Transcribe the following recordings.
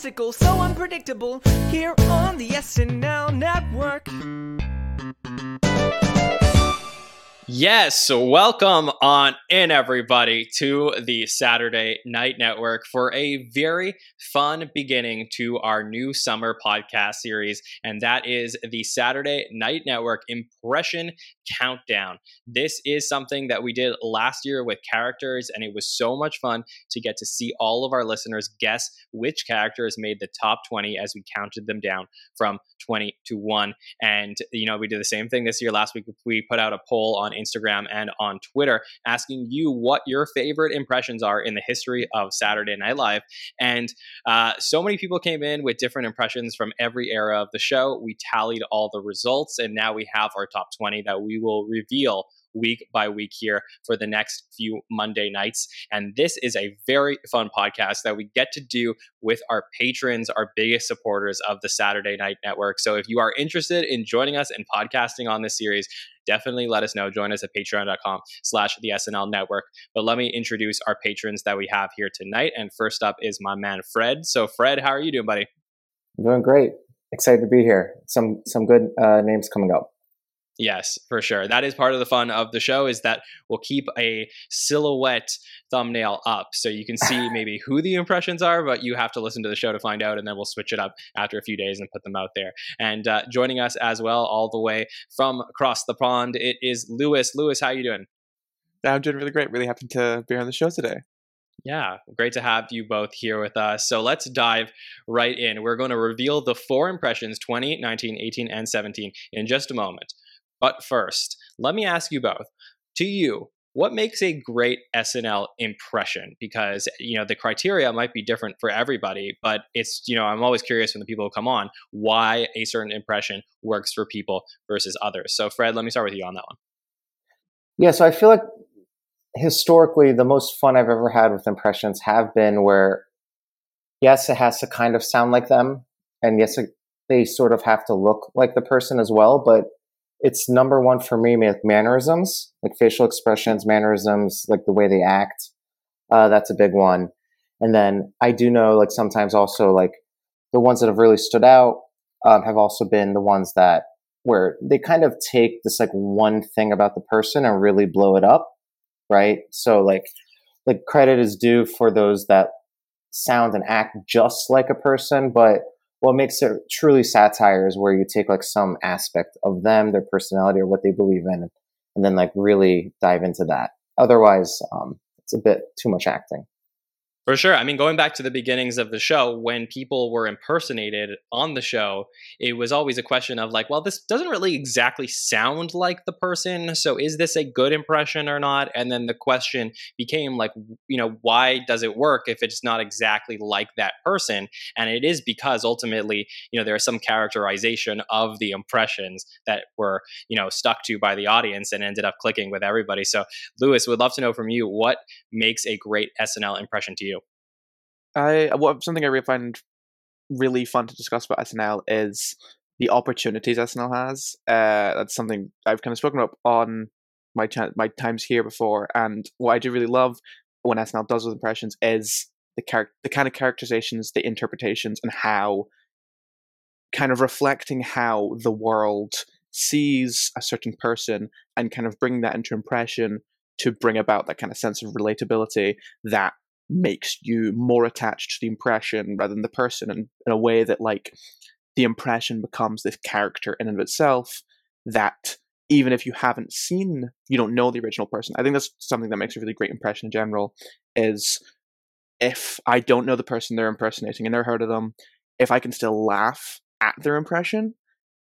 so unpredictable. Here on the SNL network. Yes, welcome on in, everybody, to the Saturday Night Network for a very fun beginning to our new summer podcast series, and that is the Saturday Night Network Impression Countdown. This is something that we did last year with characters, and it was so much fun to get to see all of our listeners guess which characters made the top 20 as we counted them down from 20 to 1. And, you know, we did the same thing this year. Last week, we put out a poll on Instagram and on Twitter asking you what your favorite impressions are in the history of Saturday Night Live. And uh, so many people came in with different impressions from every era of the show. We tallied all the results, and now we have our top 20 that we will reveal week by week here for the next few Monday nights. And this is a very fun podcast that we get to do with our patrons, our biggest supporters of the Saturday Night Network. So if you are interested in joining us and podcasting on this series, definitely let us know. Join us at patreon.com slash the SNL network. But let me introduce our patrons that we have here tonight. And first up is my man Fred. So Fred, how are you doing, buddy? I'm doing great. Excited to be here. Some some good uh, names coming up. Yes, for sure. That is part of the fun of the show is that we'll keep a silhouette thumbnail up so you can see maybe who the impressions are, but you have to listen to the show to find out, and then we'll switch it up after a few days and put them out there. And uh, joining us as well, all the way from across the pond, it is Lewis. Lewis, how are you doing? I'm doing really great. Really happy to be on the show today. Yeah, great to have you both here with us. So let's dive right in. We're going to reveal the four impressions 20, 19, 18, and 17 in just a moment. But first, let me ask you both. To you, what makes a great SNL impression? Because you know the criteria might be different for everybody, but it's you know I'm always curious when the people who come on why a certain impression works for people versus others. So Fred, let me start with you on that one. Yeah, so I feel like historically the most fun I've ever had with impressions have been where yes, it has to kind of sound like them, and yes, they sort of have to look like the person as well, but it's number one for me with mannerisms, like facial expressions, mannerisms, like the way they act. Uh, that's a big one. And then I do know, like sometimes also like the ones that have really stood out um, have also been the ones that where they kind of take this like one thing about the person and really blow it up, right? So like like credit is due for those that sound and act just like a person, but what makes it truly satire is where you take like some aspect of them, their personality, or what they believe in, and then like really dive into that. Otherwise, um, it's a bit too much acting. For sure. I mean, going back to the beginnings of the show, when people were impersonated on the show, it was always a question of like, well, this doesn't really exactly sound like the person. So is this a good impression or not? And then the question became like, you know, why does it work if it's not exactly like that person? And it is because ultimately, you know, there is some characterization of the impressions that were, you know, stuck to by the audience and ended up clicking with everybody. So, Lewis, would love to know from you what makes a great SNL impression to you? I what something I really find really fun to discuss about SNL is the opportunities SNL has. Uh, that's something I've kind of spoken about on my ch- my times here before, and what I do really love when SNL does with impressions is the char- the kind of characterizations, the interpretations, and how kind of reflecting how the world sees a certain person and kind of bringing that into impression to bring about that kind of sense of relatability that makes you more attached to the impression rather than the person and in a way that like the impression becomes this character in and of itself that even if you haven't seen you don't know the original person. I think that's something that makes a really great impression in general is if i don't know the person they're impersonating and never heard of them if i can still laugh at their impression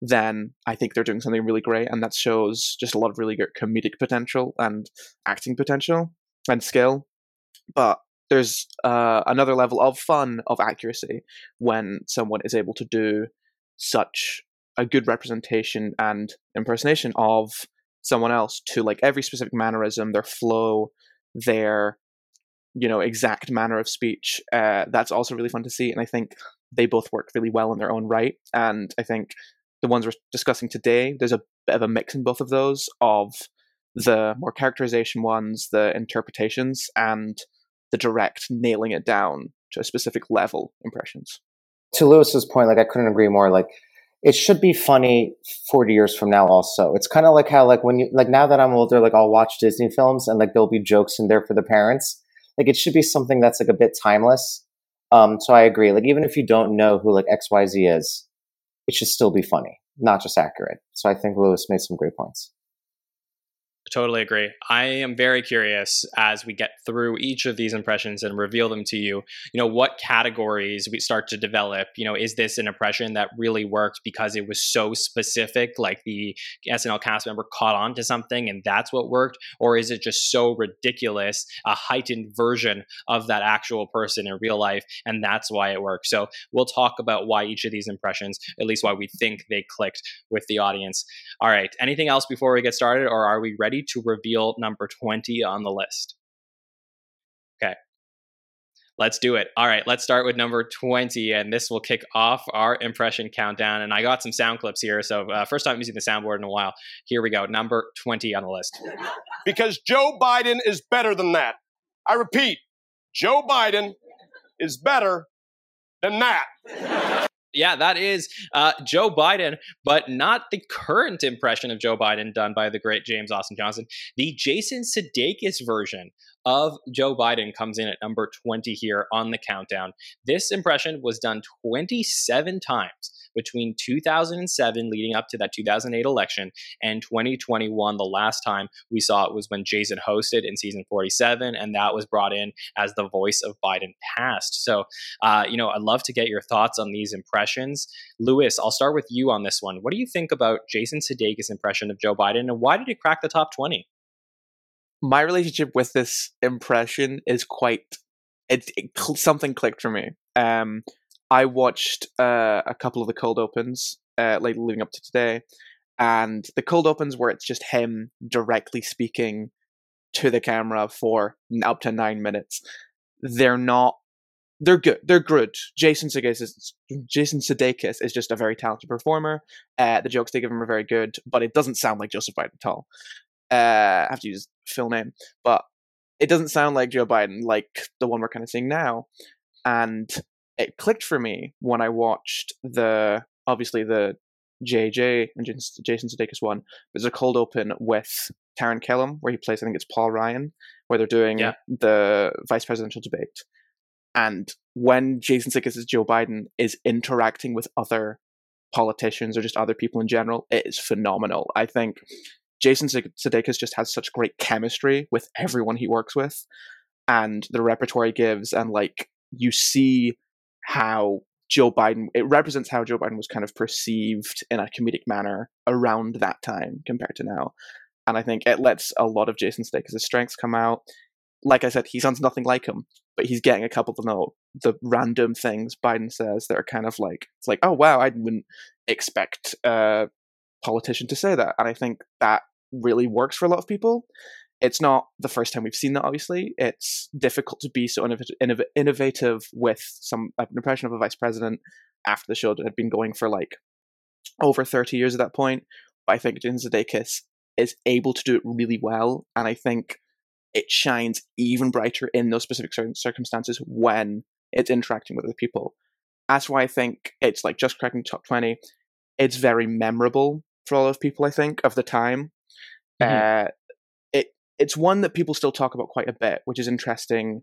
then i think they're doing something really great and that shows just a lot of really good comedic potential and acting potential and skill. But there's uh, another level of fun of accuracy when someone is able to do such a good representation and impersonation of someone else to like every specific mannerism their flow their you know exact manner of speech uh, that's also really fun to see and i think they both work really well in their own right and i think the ones we're discussing today there's a bit of a mix in both of those of the more characterization ones the interpretations and the direct nailing it down to a specific level impressions. to Lewis's point, like I couldn't agree more. Like it should be funny 40 years from now also. It's kind of like how like when you like now that i'm older like i'll watch disney films and like there'll be jokes in there for the parents. Like it should be something that's like a bit timeless. Um so i agree. Like even if you don't know who like xyz is it should still be funny not just accurate. So i think lewis made some great points Totally agree. I am very curious as we get through each of these impressions and reveal them to you. You know, what categories we start to develop. You know, is this an impression that really worked because it was so specific, like the SNL cast member caught on to something and that's what worked? Or is it just so ridiculous, a heightened version of that actual person in real life, and that's why it works? So we'll talk about why each of these impressions, at least why we think they clicked with the audience. All right. Anything else before we get started, or are we ready? Ready to reveal number 20 on the list? Okay. Let's do it. All right, let's start with number 20, and this will kick off our impression countdown. And I got some sound clips here. So, uh, first time using the soundboard in a while. Here we go. Number 20 on the list. Because Joe Biden is better than that. I repeat, Joe Biden is better than that. Yeah, that is uh, Joe Biden, but not the current impression of Joe Biden done by the great James Austin Johnson. The Jason Sudeikis version of Joe Biden comes in at number 20 here on the countdown. This impression was done 27 times between 2007 leading up to that 2008 election and 2021. The last time we saw it was when Jason hosted in season 47, and that was brought in as the voice of Biden past. So, uh, you know, I'd love to get your thoughts on these impressions. Lewis, I'll start with you on this one. What do you think about Jason Sudeikis' impression of Joe Biden, and why did it crack the top 20? My relationship with this impression is quite it, it something clicked for me. Um, I watched uh, a couple of the cold opens, uh, like leading up to today, and the cold opens where it's just him directly speaking to the camera for up to nine minutes. They're not. They're good. They're good. Jason Sudeikis is Jason Sudeikis is just a very talented performer. Uh, the jokes they give him are very good, but it doesn't sound like Joseph Biden at all. Uh, I have to use full name, but it doesn't sound like Joe Biden, like the one we're kind of seeing now. And it clicked for me when I watched the obviously the JJ and Jason Sudeikis one. There's a cold open with Taran Killam where he plays I think it's Paul Ryan where they're doing yeah. the vice presidential debate. And when Jason Sudeikis' Joe Biden is interacting with other politicians or just other people in general, it is phenomenal. I think Jason Sudeikis just has such great chemistry with everyone he works with, and the repertoire he gives, and like you see how Joe Biden, it represents how Joe Biden was kind of perceived in a comedic manner around that time compared to now. And I think it lets a lot of Jason Sudeikis' strengths come out. Like I said, he sounds nothing like him, but he's getting a couple of the, the random things Biden says that are kind of like, it's like, oh wow, I wouldn't expect a politician to say that. And I think that really works for a lot of people it's not the first time we've seen that. Obviously, it's difficult to be so innov- innovative with some an impression of a vice president after the show that had been going for like over thirty years at that point. But I think Jason Sudeikis is able to do it really well, and I think it shines even brighter in those specific circumstances when it's interacting with other people. That's why I think it's like just cracking top twenty. It's very memorable for a lot of people. I think of the time. Mm-hmm. Uh, it's one that people still talk about quite a bit, which is interesting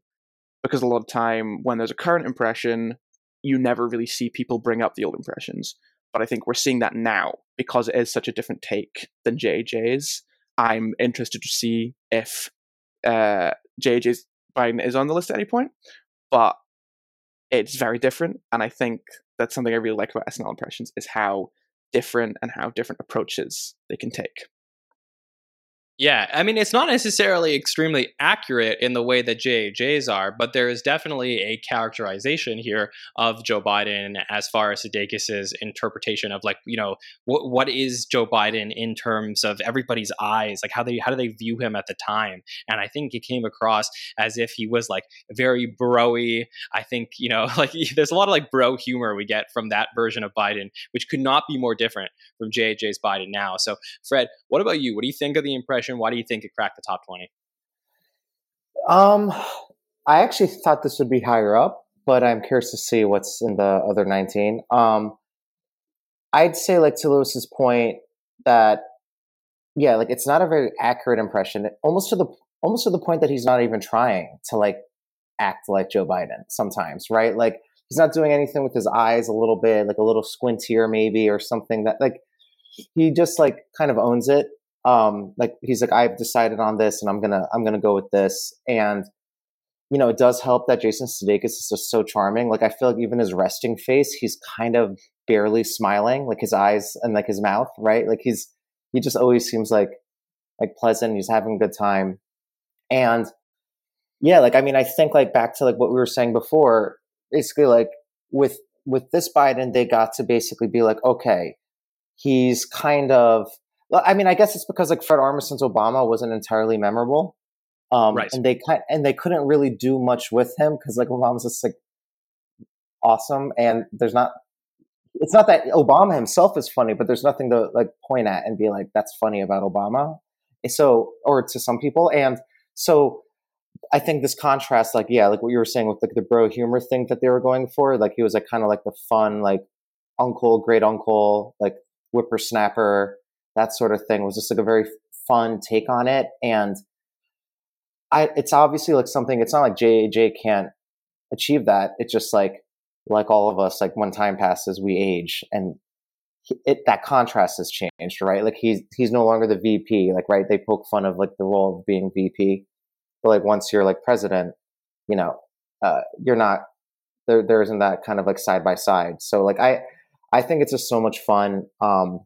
because a lot of time when there's a current impression, you never really see people bring up the old impressions. But I think we're seeing that now because it is such a different take than JJ's. I'm interested to see if uh, JJ's Biden is on the list at any point, but it's very different. And I think that's something I really like about SNL impressions is how different and how different approaches they can take. Yeah, I mean, it's not necessarily extremely accurate in the way that JJ's are, but there is definitely a characterization here of Joe Biden as far as Sudeikis' interpretation of like, you know, what what is Joe Biden in terms of everybody's eyes, like how they how do they view him at the time? And I think it came across as if he was like very broy. I think you know, like there's a lot of like bro humor we get from that version of Biden, which could not be more different from JJ's Biden now. So, Fred, what about you? What do you think of the impression? Why do you think it cracked the top 20? Um, I actually thought this would be higher up, but I'm curious to see what's in the other 19. Um, I'd say, like to Lewis's point, that yeah, like it's not a very accurate impression, almost to the almost to the point that he's not even trying to like act like Joe Biden sometimes, right? Like he's not doing anything with his eyes a little bit, like a little squintier maybe or something that like he just like kind of owns it. Um, like he's like, I've decided on this and I'm gonna I'm gonna go with this. And you know, it does help that Jason Sudeikis is just so charming. Like I feel like even his resting face, he's kind of barely smiling, like his eyes and like his mouth, right? Like he's he just always seems like like pleasant. He's having a good time. And yeah, like I mean, I think like back to like what we were saying before, basically like with with this Biden, they got to basically be like, okay, he's kind of I mean, I guess it's because like Fred Armisen's Obama wasn't entirely memorable. Um, Right. and they and they couldn't really do much with him because like Obama's just like awesome and there's not it's not that Obama himself is funny, but there's nothing to like point at and be like, that's funny about Obama. So, or to some people. And so I think this contrast, like, yeah, like what you were saying with like the bro humor thing that they were going for, like he was like kind of like the fun, like uncle, great uncle, like whippersnapper, that sort of thing was just like a very fun take on it. And I, it's obviously like something, it's not like JJ can't achieve that. It's just like, like all of us, like when time passes, we age, and it that contrast has changed, right? Like he's he's no longer the VP, like right? They poke fun of like the role of being VP, but like once you're like president, you know, uh, you're not there. There isn't that kind of like side by side. So like I, I think it's just so much fun. Um,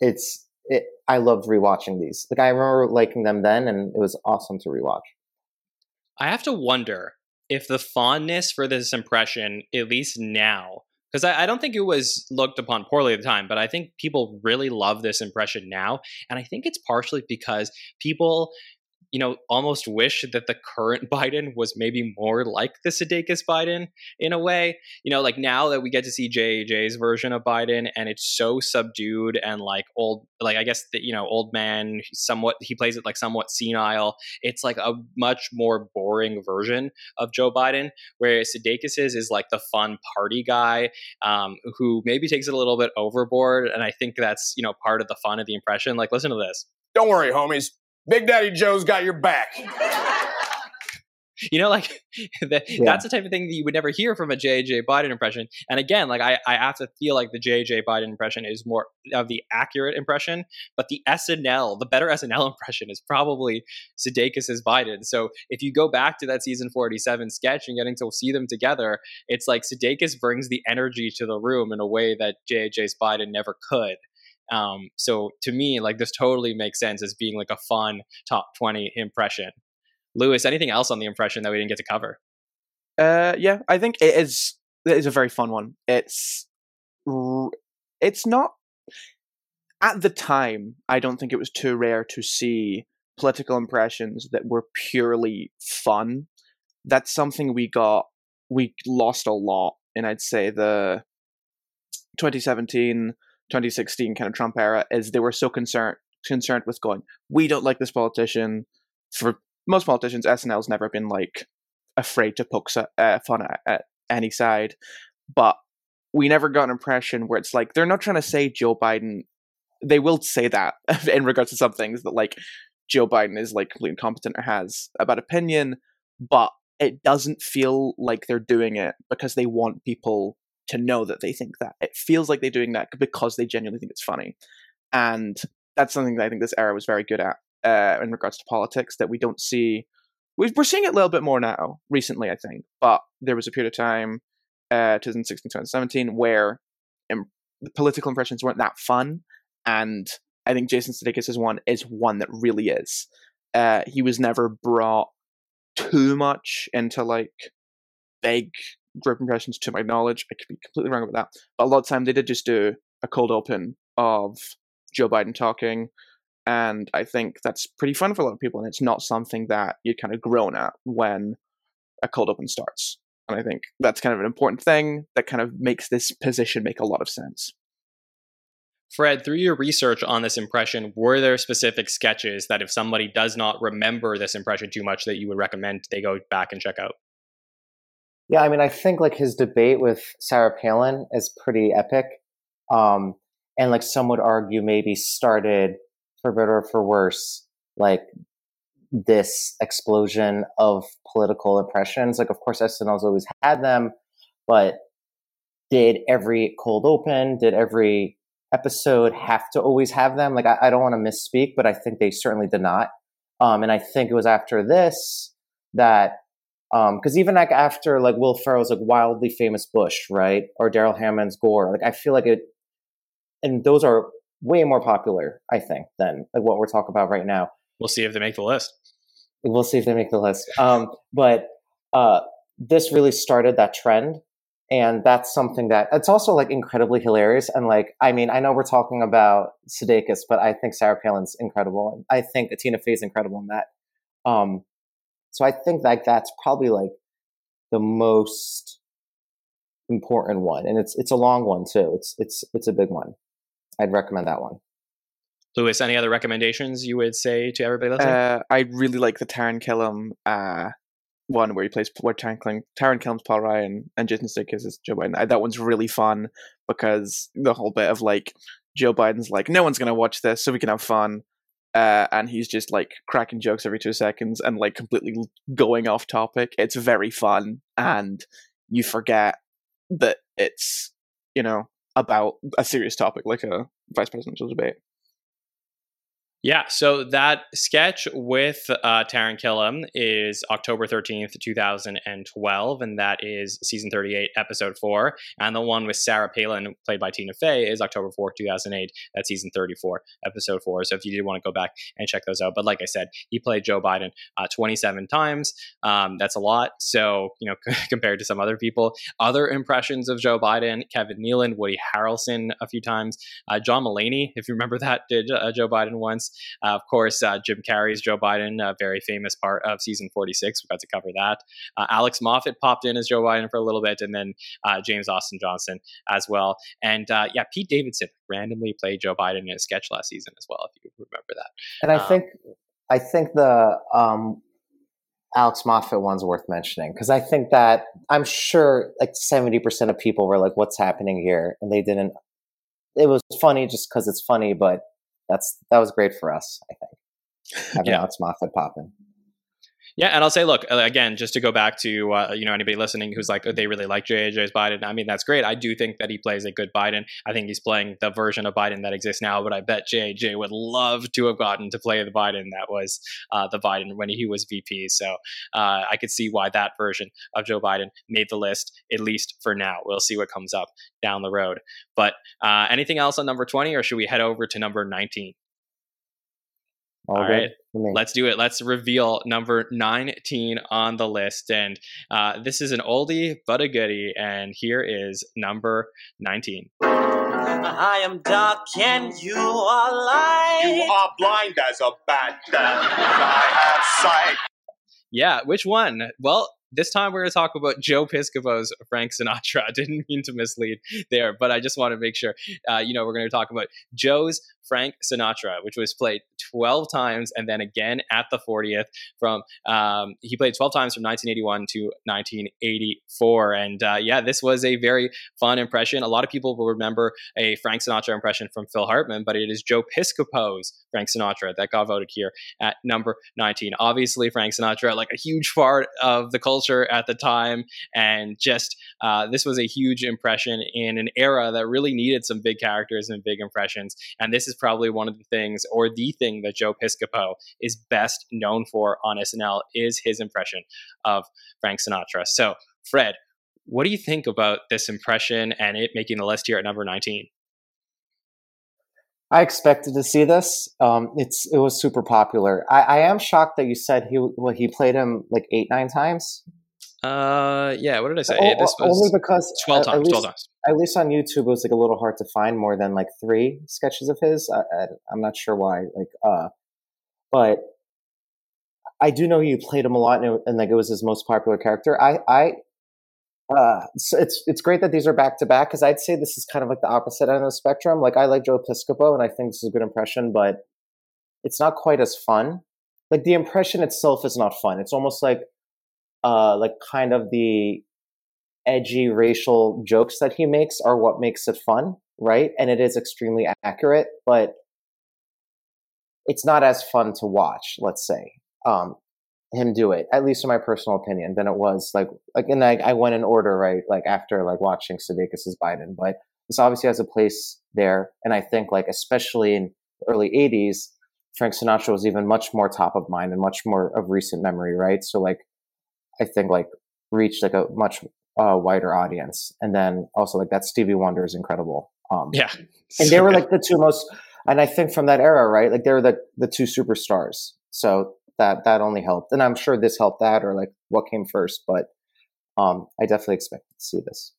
it's it. I loved rewatching these. Like I remember liking them then, and it was awesome to rewatch. I have to wonder if the fondness for this impression, at least now, because I, I don't think it was looked upon poorly at the time, but I think people really love this impression now. And I think it's partially because people, you know, almost wish that the current Biden was maybe more like the Sudeikis Biden in a way. You know, like now that we get to see JJ's version of Biden and it's so subdued and like old, like I guess, the, you know, old man, somewhat, he plays it like somewhat senile it's like a much more boring version of Joe Biden, whereas Sudeikis is, is like the fun party guy um, who maybe takes it a little bit overboard, and I think that's you know part of the fun of the impression. Like, listen to this. Don't worry, homies. Big Daddy Joe's got your back. You know, like the, Yeah. that's the type of thing that you would never hear from a JJ Biden impression. And again, like I, I have to feel like the JJ Biden impression is more of the accurate impression, but the SNL, the better SNL impression is probably Sudeikis' Biden. So if you go back to that season 47 sketch and getting to see them together, it's like Sudeikis brings the energy to the room in a way that JJ's Biden never could. Um, so to me, like this totally makes sense as being like a fun top 20 impression. Lewis, anything else on the impression that we didn't get to cover? Uh, yeah, I think it is. It is a very fun one. It's, it's not. At the time, I don't think it was too rare to see political impressions that were purely fun. That's something we got. We lost a lot, and I'd say the 2017, 2016 kind of Trump era is they were so concerned concerned with going. We don't like this politician. For most politicians, SNL's never been like afraid to poke uh, fun at, at any side, but we never got an impression where it's like they're not trying to say Joe Biden. They will say that in regards to some things that like Joe Biden is like completely incompetent or has a bad opinion, but it doesn't feel like they're doing it because they want people to know that they think that. It feels like they're doing that because they genuinely think it's funny, and that's something that I think this era was very good at uh, in regards to politics that we don't see. we- We're seeing it a little bit more now recently, I think, but there was a period of time, uh, 2016, 2017, where the political impressions weren't that fun, and I think Jason Sudeikis' one is one that really is. Uh, he was never brought too much into like big group impressions, to my knowledge. I could be completely wrong about that, but a lot of time they did just do a cold open of Joe Biden talking, and I think that's pretty fun for a lot of people, and it's not something that you kind of groan at when a cold open starts. And I think that's kind of an important thing that kind of makes this position make a lot of sense. Fred, through your research on this impression, were there specific sketches that if somebody does not remember this impression too much that you would recommend they go back and check out? Yeah, I mean, I think like his debate with Sarah Palin is pretty epic. Um, and like some would argue maybe started for better or for worse, like this explosion of political impressions. Like, of course, SNL's always had them, but did every cold open, did every episode have to always have them? Like, I, I don't want to misspeak, but I think they certainly did not. Um, and I think it was after this that because um, even like after like Will Ferrell's like wildly famous Bush, right, or Darrell Hammond's Gore, like I feel like it, and those are way more popular, I think, than like what we're talking about right now. We'll see if they make the list. We'll see if they make the list. Um, but uh, this really started that trend, and that's something that it's also like incredibly hilarious. And like, I mean, I know we're talking about Sudeikis, but I think Sarah Palin's incredible, and I think Tina Fey's incredible in that. Um, so I think like that's probably like the most important one, and it's it's a long one too. It's it's it's a big one. I'd recommend that one. Lewis, any other recommendations you would say to everybody listening? Uh, I really like the Taran Killam uh, one where he plays where Taran, Killam, Taran Killam's Paul Ryan and Jason Sudeikis is Joe Biden. I, that one's really fun because the whole bit of like Joe Biden's like, no one's gonna watch this, so we can have fun uh, and he's just like cracking jokes every two seconds and like completely going off topic. It's very fun, and you forget that it's you know about a serious topic like a vice presidential debate. Yeah, so that sketch with uh, Taran Killam is October 13th, 2012, and that is season 38, episode 4. And the one with Sarah Palin, played by Tina Fey, is October 4th, 2008, that's season 34, episode 4. So if you did want to go back and check those out. But like I said, he played Joe Biden uh, 27 times. Um, that's a lot. So, you know, compared to some other people. Other impressions of Joe Biden, Kevin Nealon, Woody Harrelson a few times. Uh, John Mulaney, if you remember that, did uh, Joe Biden once. Uh, of course, uh, Jim Carrey's Joe Biden, a very famous part of season 46. We got to cover that. Uh, Alex Moffat popped in as Joe Biden for a little bit, and then uh, James Austin Johnson as well. And uh, yeah, Pete Davidson randomly played Joe Biden in a sketch last season as well, if you remember that. And I um, think, I think the um, Alex Moffat one's worth mentioning because I think that I'm sure like 70% of people were like, what's happening here? And they didn't. It was funny just because it's funny, but that's that was great for us. I think having yeah. Alex Moffat popping. Yeah, and I'll say, look, uh, again, just to go back to uh, you know anybody listening who's like, oh, they really like JJ's Biden. I mean, that's great. I do think that he plays a good Biden. I think he's playing the version of Biden that exists now. But I bet JJ would love to have gotten to play the Biden that was uh, the Biden when he was VP. So uh, I could see why that version of Joe Biden made the list at least for now. We'll see what comes up down the road. But uh, anything else on number twenty, or should we head over to number nineteen? All, All right, let's do it. Let's reveal number 19 on the list. And uh, this is an oldie but a goodie. And here is number 19. I am dark and you are light. You are blind as a bat, and I have sight. Yeah, which one? Well, this time we're going to talk about Joe Piscopo's Frank Sinatra. I didn't mean to mislead there, but I just want to make sure, uh, you know, we're going to talk about Joe's Frank Sinatra, which was played 12 times and then again at the 40th from, um, he played 12 times from 1981 to 1984. And uh, yeah, this was a very fun impression. A lot of people will remember a Frank Sinatra impression from Phil Hartman, but it is Joe Piscopo's Frank Sinatra that got voted here at number 19. Obviously, Frank Sinatra, like a huge part of the culture at the time. And just, uh, this was a huge impression in an era that really needed some big characters and big impressions. And this is probably one of the things, or the thing that Joe Piscopo is best known for on SNL is his impression of Frank Sinatra. So, Fred, what do you think about this impression and it making the list here at number 19? I expected to see this. Um, it's it was super popular. I, I am shocked that you said he well, he played him like eight nine times. Uh, yeah. What did I say? O- this was only because twelve times. Least, twelve times. At least on YouTube, it was like a little hard to find more than like three sketches of his. I, I'm not sure why. Like, uh, but I do know you played him a lot, and, it, and like it was his most popular character. I, I, uh, so it's it's great that these are back to back because I'd say this is kind of like the opposite end of the spectrum. Like I like Joe Piscopo, and I think this is a good impression, but it's not quite as fun. Like the impression itself is not fun. It's almost like uh, like kind of the edgy racial jokes that he makes are what makes it fun, right? And it is extremely accurate, but it's not as fun to watch, let's say, um, him do it, at least in my personal opinion, than it was like, like, and I, I went in order, right? Like after like watching Sudeikis' Biden, but this obviously has a place there. And I think like, especially in the early 80s, Frank Sinatra was even much more top of mind and much more of recent memory, right? So like, I think like reached like a much uh, wider audience. And then also like that Stevie Wonder is incredible. Um, Yeah. and they were like the two most, and I think from that era, right? Like they were the the two superstars. So that that only helped, and I'm sure this helped that, or like what came first. But um, I definitely expected to see this.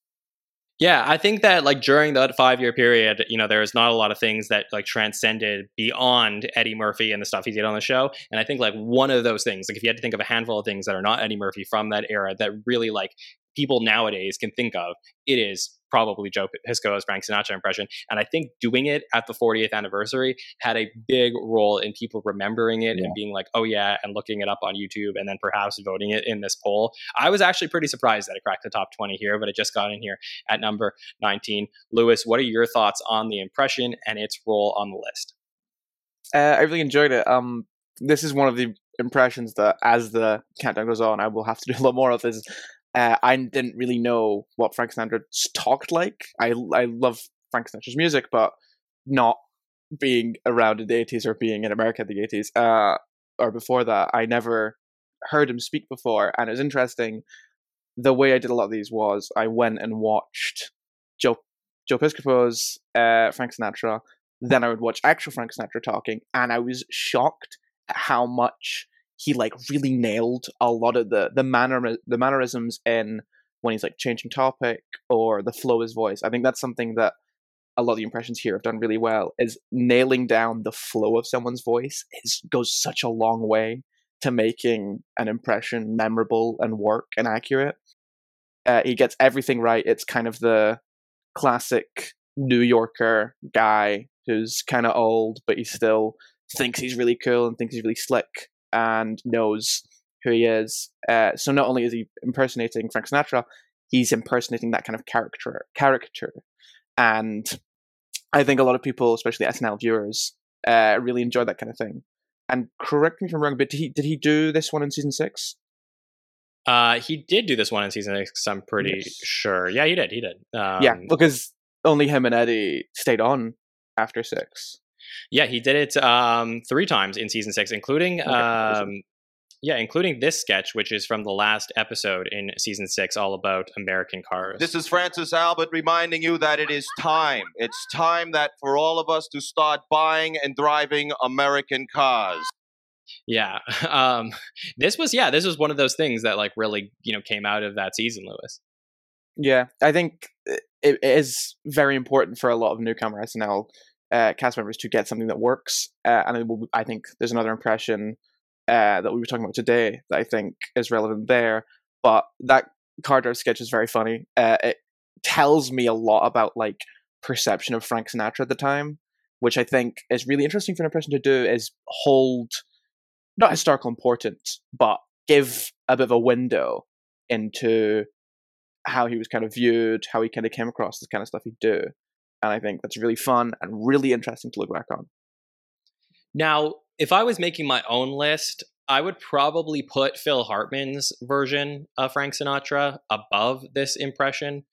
Yeah, I think that like during that five year period, you know, there was not a lot of things that like transcended beyond Eddie Murphy and the stuff he did on the show. And I think like one of those things, like if you had to think of a handful of things that are not Eddie Murphy from that era that really like people nowadays can think of, it is probably Joe Piscopo's Frank Sinatra impression. And I think doing it at the 40th anniversary had a big role in people remembering it Yeah. and being like, oh yeah, and looking it up on YouTube and then perhaps voting it in this poll. I was actually pretty surprised that it cracked the top 20 here, but it just got in here at number 19. Lewis, what are your thoughts on the impression and its role on the list? Uh, I really enjoyed it. Um, this is one of the impressions that, as the countdown goes on, I will have to do a lot more of. Is uh, I didn't really know what Frank Sinatra talked like. I I love Frank Sinatra's music, but not being around in the eighties or being in America in the eighties, uh, or before that, I never heard him speak before, and it was interesting. The way I did a lot of these was I went and watched Joe Joe Piscopo's uh, Frank Sinatra, then I would watch actual Frank Sinatra talking, and I was shocked at how much he like really nailed a lot of the the manner the mannerisms in when he's like changing topic or the flow of his voice. I think that's something that a lot of the impressions here have done really well is nailing down the flow of someone's voice is goes such a long way to making an impression memorable and work and accurate. Uh, he gets everything right. It's kind of the classic New Yorker guy who's kind of old, but he still thinks he's really cool and thinks he's really slick and knows who he is. Uh, so not only is he impersonating Frank Sinatra, he's impersonating that kind of character. Character, and I think a lot of people, especially SNL viewers, uh, really enjoy that kind of thing. And correct me if I'm wrong, but did he did he do this one in season six? Uh, he did do this one in season six. I'm pretty Yes. sure. Yeah, he did. He did. Um, yeah, because only him and Eddie stayed on after six. Yeah, he did it um, three times in season six, including Okay, um, yeah, including this sketch, which is from the last episode in season six, all about American cars. This is Francis Albert reminding you that it is time. It's time that for all of us to start buying and driving American cars. yeah, um, this was yeah, this was one of those things that like really you know came out of that season, Lewis. Yeah, I think it, it is very important for a lot of newcomer SNL uh, cast members to get something that works. Uh, and will, I think there's another impression uh, that we were talking about today that I think is relevant there. But that car drive sketch is very funny. Uh, it tells me a lot about like perception of Frank Sinatra at the time, which I think is really interesting for an impression to do. Is hold not historical importance, but give a bit of a window into how he was kind of viewed, how he kind of came across, this kind of stuff he'd do. And I think that's really fun and really interesting to look back on. Now, if I was making my own list, I would probably put Phil Hartman's version of Frank Sinatra above this impression,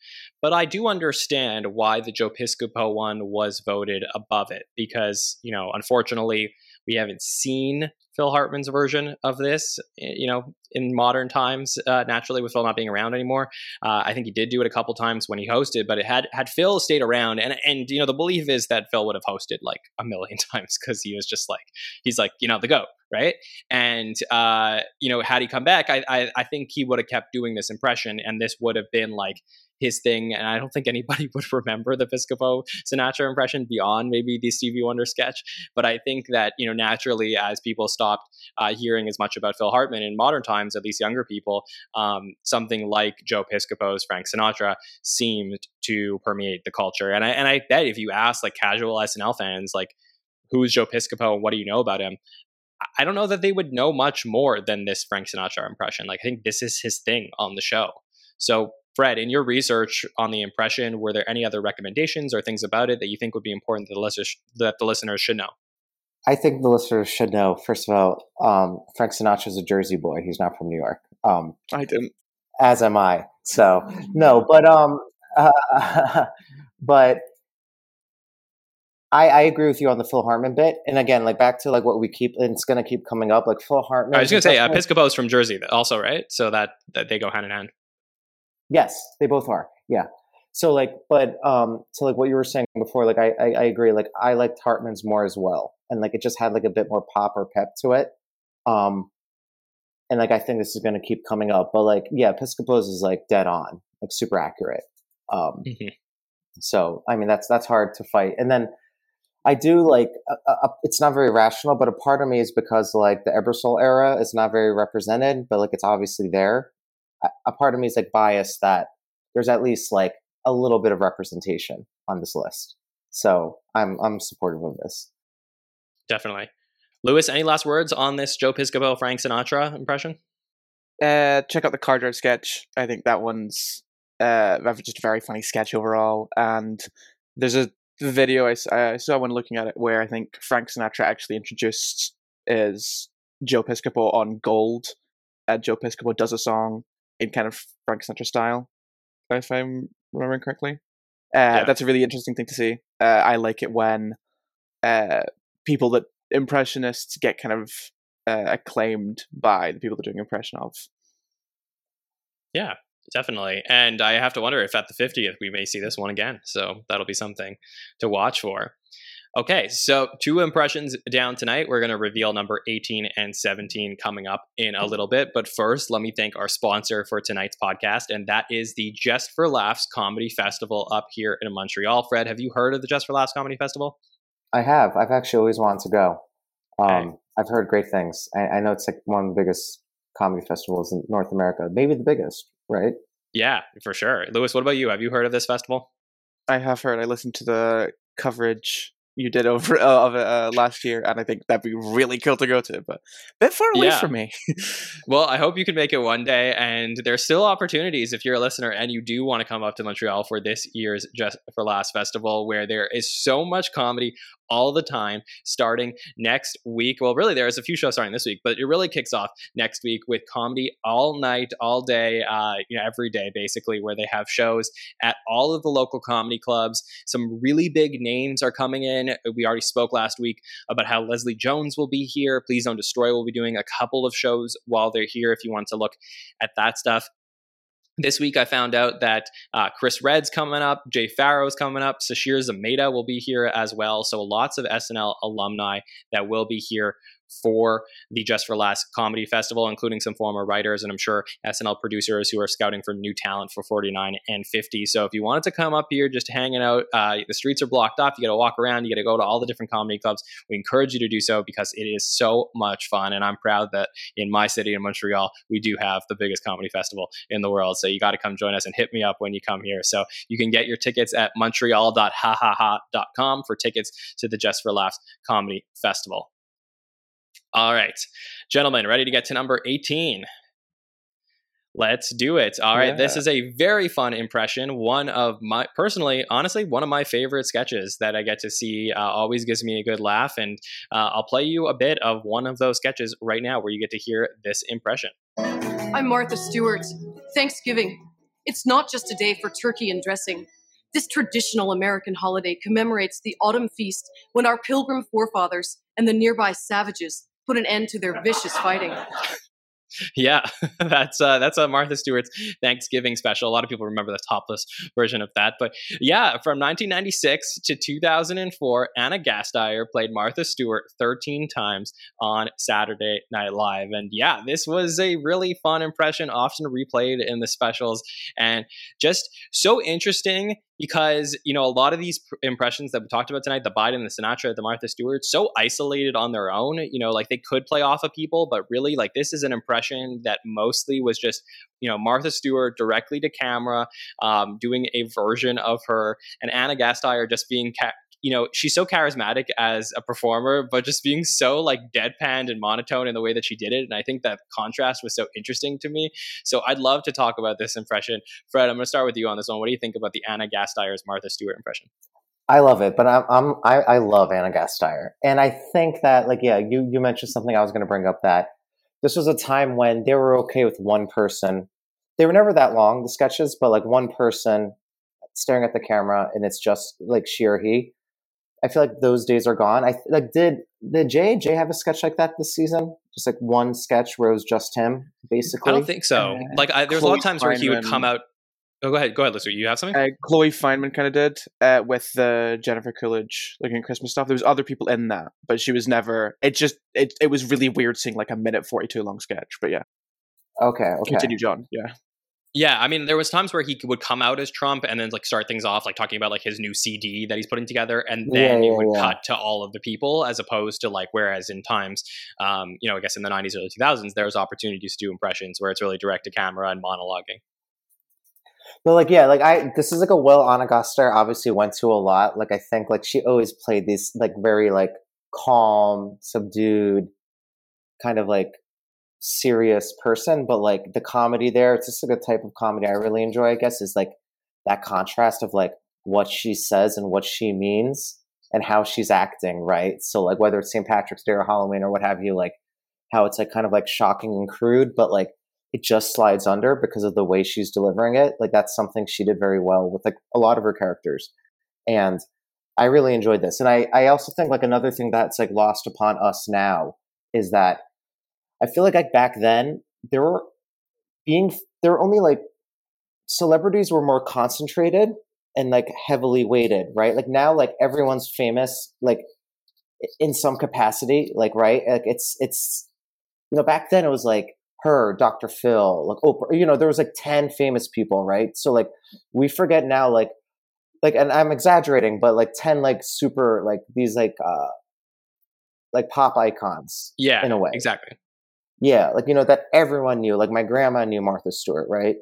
but I do understand why the Joe Piscopo one was voted above it because, you know, unfortunately, we haven't seen Phil Hartman's version of this, eh, you know, in modern times. Uh, naturally, with Phil not being around anymore, uh, I think he did do it a couple times when he hosted. But it had had Phil stayed around, and and you know, the belief is that Phil would have hosted like a million times because he was just like he's like you know the goat, right? And uh, you know, had he come back, I I, I think he would have kept doing this impression, and this would have been like his thing. And I don't think anybody would remember the Piscopo Sinatra impression beyond maybe the Stevie Wonder sketch. But I think that you know naturally, as people stopped uh, hearing as much about Phil Hartman in modern times, at least younger people, um, something like Joe Piscopo's Frank Sinatra seemed to permeate the culture. And I and I bet if you ask like casual SNL fans, like who's Joe Piscopo and what do you know about him? I- I don't know that they would know much more than this Frank Sinatra impression. Like I think this is his thing on the show. So Fred, in your research on the impression, were there any other recommendations or things about it that you think would be important that the listeners that the listeners should know? I think the listeners should know. First of all, um, Frank Sinatra's a Jersey boy. He's not from New York. Um, I didn't. as am I. So no, but um, uh, but I, I agree with you on the Phil Hartman bit. And again, like back to like what we keep, and it's going to keep coming up. Like Phil Hartman. I was going to say uh, impression- Piscopo's from Jersey, also, right? So that that they go hand in hand. Yes, they both are. Yeah. So like, but um, so like what you were saying before, like I, I I agree. Like I liked Hartman's more as well, and like it just had like a bit more pop or pep to it. Um, and like I think this is going to keep coming up, but like yeah, Piscopo's is like dead on, like super accurate. Um, Mhm. so I mean that's that's hard to fight. And then I do like a, a, it's not very rational, but a part of me is because like the Ebersol era is not very represented, but like it's obviously there. A, a part of me is like biased that there's at least like a little bit of representation on this list. So I'm I'm supportive of this. Definitely. Lewis, any last words on this Joe Piscopo Frank Sinatra impression? Uh, check out the card art sketch. I think that one's uh just a very funny sketch overall. And there's a video I saw when looking at it where I think Frank Sinatra actually introduced is Joe Piscopo on Gold. Uh, Joe Piscopo does a song in kind of Frank Sinatra style, if I'm remembering correctly. Uh, Yeah. That's a really interesting thing to see. Uh, I like it when uh, people that impressionists get kind of uh, acclaimed by the people they're doing impression of. Yeah, definitely. And I have to wonder if at the 50th we may see this one again. So that'll be something to watch for. Okay, so two impressions down tonight. We're going to reveal number 18 and 17 coming up in a little bit. But first, let me thank our sponsor for tonight's podcast, and that is the Just for Laughs Comedy Festival up here in Montreal. Fred, have you heard of the Just for Laughs Comedy Festival? I have. I've actually always wanted to go. Um, Okay. I've heard great things. I, I know it's like one of the biggest comedy festivals in North America, maybe the biggest, right? Yeah, for sure. Lewis, what about you? Have you heard of this festival? I have heard. I listened to the coverage you did over uh, of uh, last year, and I think that'd be really cool to go to, but a bit far away Yeah. from me. Well, I hope you can make it one day. And there's still opportunities if you're a listener and you do want to come up to Montreal for this year's Just for Laughs Festival, where there is so much comedy all the time starting next week. Well, really, there's a few shows starting this week, but it really kicks off next week with comedy all night, all day, uh, you know, every day, basically, where they have shows at all of the local comedy clubs. Some really big names are coming in. We already spoke last week about how Leslie Jones will be here. Please Don't Destroy will be doing a couple of shows while they're here if you want to look at that stuff. This week, I found out that uh, Chris Redd's coming up, Jay Pharoah's coming up, Sasheer Zamata will be here as well. So, lots of SNL alumni that will be here for the Just for Laughs Comedy Festival, including some former writers and I'm sure SNL producers who are scouting for new talent for 49 and 50. So if you wanted to come up here just hanging out, uh, the streets are blocked off. You got to walk around. You got to go to all the different comedy clubs. We encourage you to do so because it is so much fun. And I'm proud that in my city in Montreal, we do have the biggest comedy festival in the world. So you got to come join us and hit me up when you come here. So you can get your tickets at montreal.hahaha.com for tickets to the Just for Laughs Comedy Festival. All right, gentlemen, ready to get to number 18? Let's do it. All right, this is a very fun impression. One of my, personally, honestly, one of my favorite sketches that I get to see. Uh, always gives me a good laugh. And uh, I'll play you a bit of one of those sketches right now where you get to hear this impression. I'm Martha Stewart. Thanksgiving. It's not just a day for turkey and dressing. This traditional American holiday commemorates the autumn feast when our pilgrim forefathers and the nearby savages put an end to their vicious fighting. Yeah, that's uh, that's a Martha Stewart's Thanksgiving special. A lot of people remember the topless version of that, but yeah, from 1996 to 2004, Anna Gasteyer played Martha Stewart 13 times on Saturday Night Live, and yeah, this was a really fun impression, often replayed in the specials, and just so interesting because you know a lot of these pr- impressions that we talked about tonight the biden the sinatra the martha stewart so isolated on their own you know like they could play off of people but really like this is an impression that mostly was just you know martha stewart directly to camera um, doing a version of her and anna gasteyer just being ca- you know, she's so charismatic as a performer, but just being so like deadpanned and monotone in the way that she did it. And I think that contrast was so interesting to me. So I'd love to talk about this impression. Fred, I'm going to start with you on this one. What do you think about the Ana Gasteyer's Martha Stewart impression? I love it, but I'm, I'm I, I love Ana Gasteyer, and I think that like yeah, you you mentioned something I was going to bring up that this was a time when they were okay with one person. They were never that long the sketches, but like one person staring at the camera and it's just like she or he. I feel like those days are gone. I like did did Jay Jay have a sketch like that this season? Just like one sketch where it was just him, basically. I don't think so. Like I, there was a lot of times where he would come out. Oh, go ahead, go ahead, Lister. You have something? Uh, Chloe Fineman kind of did uh, with the Jennifer Coolidge looking at Christmas stuff. There was other people in that, but she was never. It just it it was really weird seeing like a minute forty two long sketch. But yeah, Okay, okay. continue, Jon. Yeah. Yeah, I mean, there was times where he would come out as Trump and then like start things off, like talking about like his new CD that he's putting together, and then Yeah, it would yeah. cut to all of the people, as opposed to like whereas in times, um, you know, I guess in the '90s, or early 2000s, there was opportunities to do impressions where it's really direct to camera and monologuing. But like yeah, like I this is like a Will Ana Gasteyer obviously went to a lot. Like I think like she always played these like very like calm, subdued, kind of like serious person, but like the comedy there, it's just like a type of comedy I really enjoy, I guess, is like that contrast of like what she says and what she means and how she's acting, right? So like whether it's St. Patrick's Day or Halloween or what have you, like how it's like kind of like shocking and crude, but like it just slides under because of the way she's delivering it. Like that's something she did very well with like a lot of her characters. And I really enjoyed this. And I, I also think like another thing that's like lost upon us now is that I feel like like back then there were being there were only like celebrities were more concentrated and like heavily weighted, right? Like now like everyone's famous like in some capacity, like right? Like it's it's you know back then it was like her, Dr. Phil, like Oprah, you know, there was like 10 famous people, right? So like we forget now like like and I'm exaggerating, but like 10 like super like these like uh like pop icons Yeah, in a way. exactly. Yeah, like you know that everyone knew. Like my grandma knew Martha Stewart, right?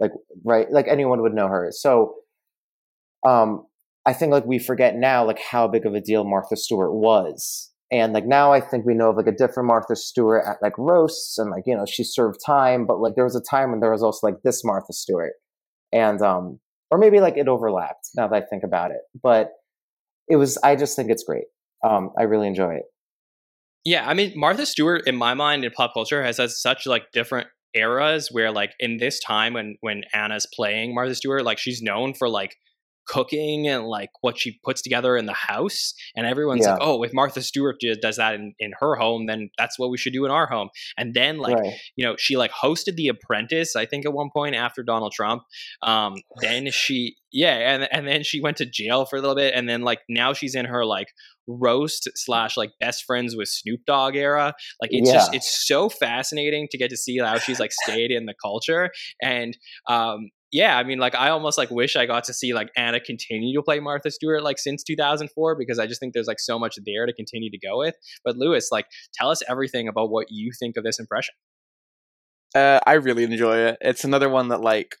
Like right, like anyone would know her. So, um, I think like we forget now like how big of a deal Martha Stewart was, and like now I think we know of like a different Martha Stewart at like roasts and like you know she served time, but like there was a time when there was also like this Martha Stewart, and um, or maybe like it overlapped. Now that I think about it, but it was. I just think it's great. Um, I really enjoy it. Yeah, I mean Martha Stewart in my mind in pop culture has had such like different eras where like in this time when when Ana's playing Martha Stewart, like she's known for like cooking and like what she puts together in the house and everyone's Yeah. like oh if martha stewart ju- does that in, in her home then that's what we should do in our home and then like right. you know she like hosted the apprentice i think at one point after donald trump um then she yeah and and then she went to jail for a little bit and then like now she's in her like roast slash like best friends with snoop dogg era like it's just it's so fascinating to get to see how she's like stayed in the culture and um yeah, I mean, like I almost like wish I got to see like Ana continue to play Martha Stewart like since 2004 because I just think there's like so much there to continue to go with. But Lewis, like, tell us everything about what you think of this impression. Uh, I really enjoy it. It's another one that, like,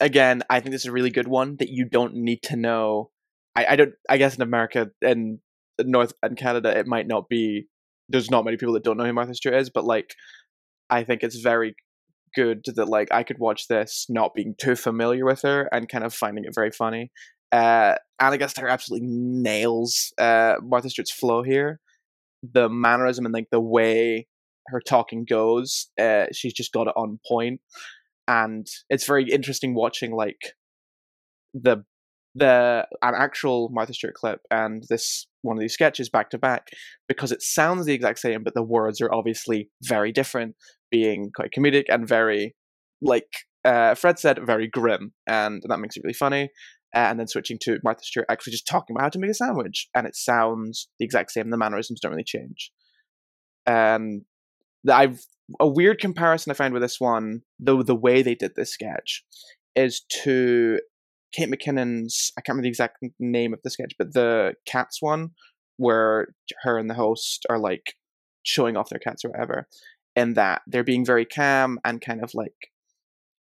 again, I think this is a really good one that you don't need to know. I, I don't. I guess in America and North and Canada, it might not be. There's not many people that don't know who Martha Stewart is, but like, I think it's very good that like I could watch this not being too familiar with her and kind of finding it very funny. Uh, Ana Gasteyer absolutely nails uh, Martha Stewart's flow here. The mannerism and like the way her talking goes, uh, she's just got it on point, and it's very interesting watching like the the an actual Martha Stewart clip and this one of these sketches back to back because it sounds the exact same, but the words are obviously very different, being quite comedic and very like uh, Fred said, very grim, and that makes it really funny. Uh, and then switching to Martha Stewart actually just talking about how to make a sandwich, and it sounds the exact same. The mannerisms don't really change. And I've a weird comparison I find with this one, though the way they did this sketch is to Kate McKinnon's I can't remember the exact name of the sketch, but the cats one where her and the host are like showing off their cats or whatever, and that they're being very calm and kind of like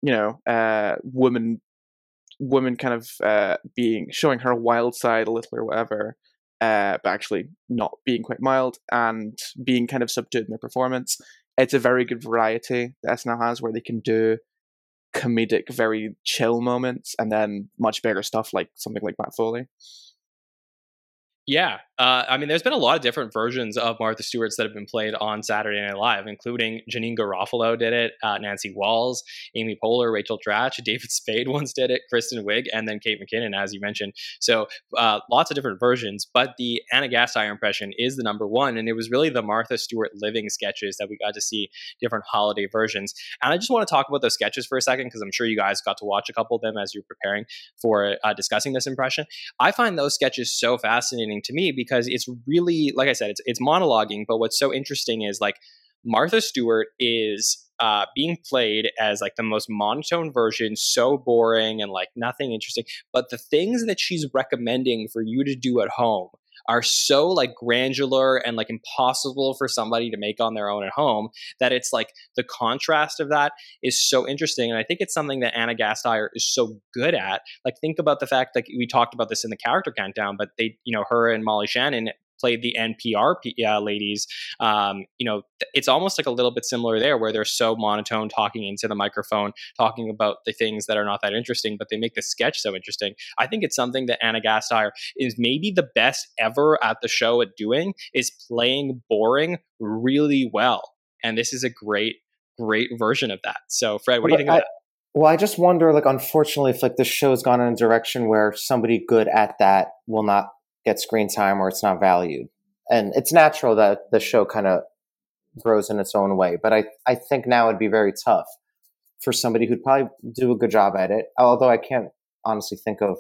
you know uh woman woman kind of uh, being showing her wild side a little or whatever, uh, but actually not being quite mild and being kind of subdued in their performance. It's a very good variety that SNL has where they can do comedic, very chill moments and then much bigger stuff like something like Matt Foley. Yeah, uh, I mean, there's been a lot of different versions of Martha Stewart's that have been played on Saturday Night Live, including Janeane Garofalo did it, uh, Nancy Walls, Amy Poehler, Rachel Dratch, David Spade once did it, Kristen Wiig, and then Kate McKinnon, as you mentioned. So uh, lots of different versions, but the Ana Gasteyer impression is the number one, and it was really the Martha Stewart living sketches that we got to see different holiday versions. And I just want to talk about those sketches for a second because I'm sure you guys got to watch a couple of them as you're preparing for uh, discussing this impression. I find those sketches so fascinating fascinating to me because it's really, like I said, it's it's monologuing. But what's so interesting is like Martha Stewart is uh, being played as like the most monotone version, so boring and like nothing interesting. But the things that she's recommending for you to do at home are so like granular and like impossible for somebody to make on their own at home that it's like the contrast of that is so interesting and i think it's something that Ana gasteyer is so good at. Like think about the fact that we talked about this in the character countdown but they you know her and molly shannon played the NPR uh, ladies, um, you know, it's almost like a little bit similar there, where they're so monotone, talking into the microphone, talking about the things that are not that interesting, but they make the sketch so interesting. I think it's something that Ana Gasteyer is maybe the best ever at the show at doing is playing boring really well, and this is a great, great version of that. So, Fred, what do you think I, of that? Well, I just wonder, like, unfortunately, if like the show's gone in a direction where somebody good at that will not get screen time or it's not valued. And it's natural that the show kind of grows in its own way. But I, I think now it'd be very tough for somebody who'd probably do a good job at it. Although I can't honestly think of.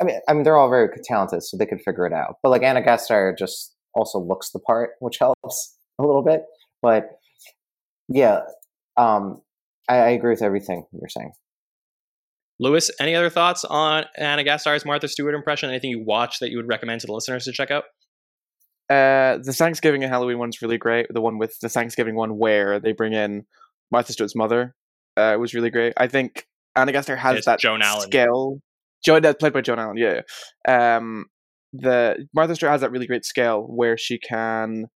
I mean, I mean, they're all very talented, so they could figure it out. But like Ana Gasteyer just also looks the part, which helps a little bit. But yeah, um, I, I agree with everything you're saying. Lewis, any other thoughts on Ana Gasteyer's Martha Stewart impression? Anything you watched that you would recommend to the listeners to check out? Uh, the Thanksgiving and Halloween one's really great. The one with the Thanksgiving one where they bring in Martha Stewart's mother uh, was really great. I think Ana Gasteyer has it's that Joan Allen. skill. Joan, that's played by Joan Allen. Yeah. Um, the Martha Stewart has that really great skill where she can.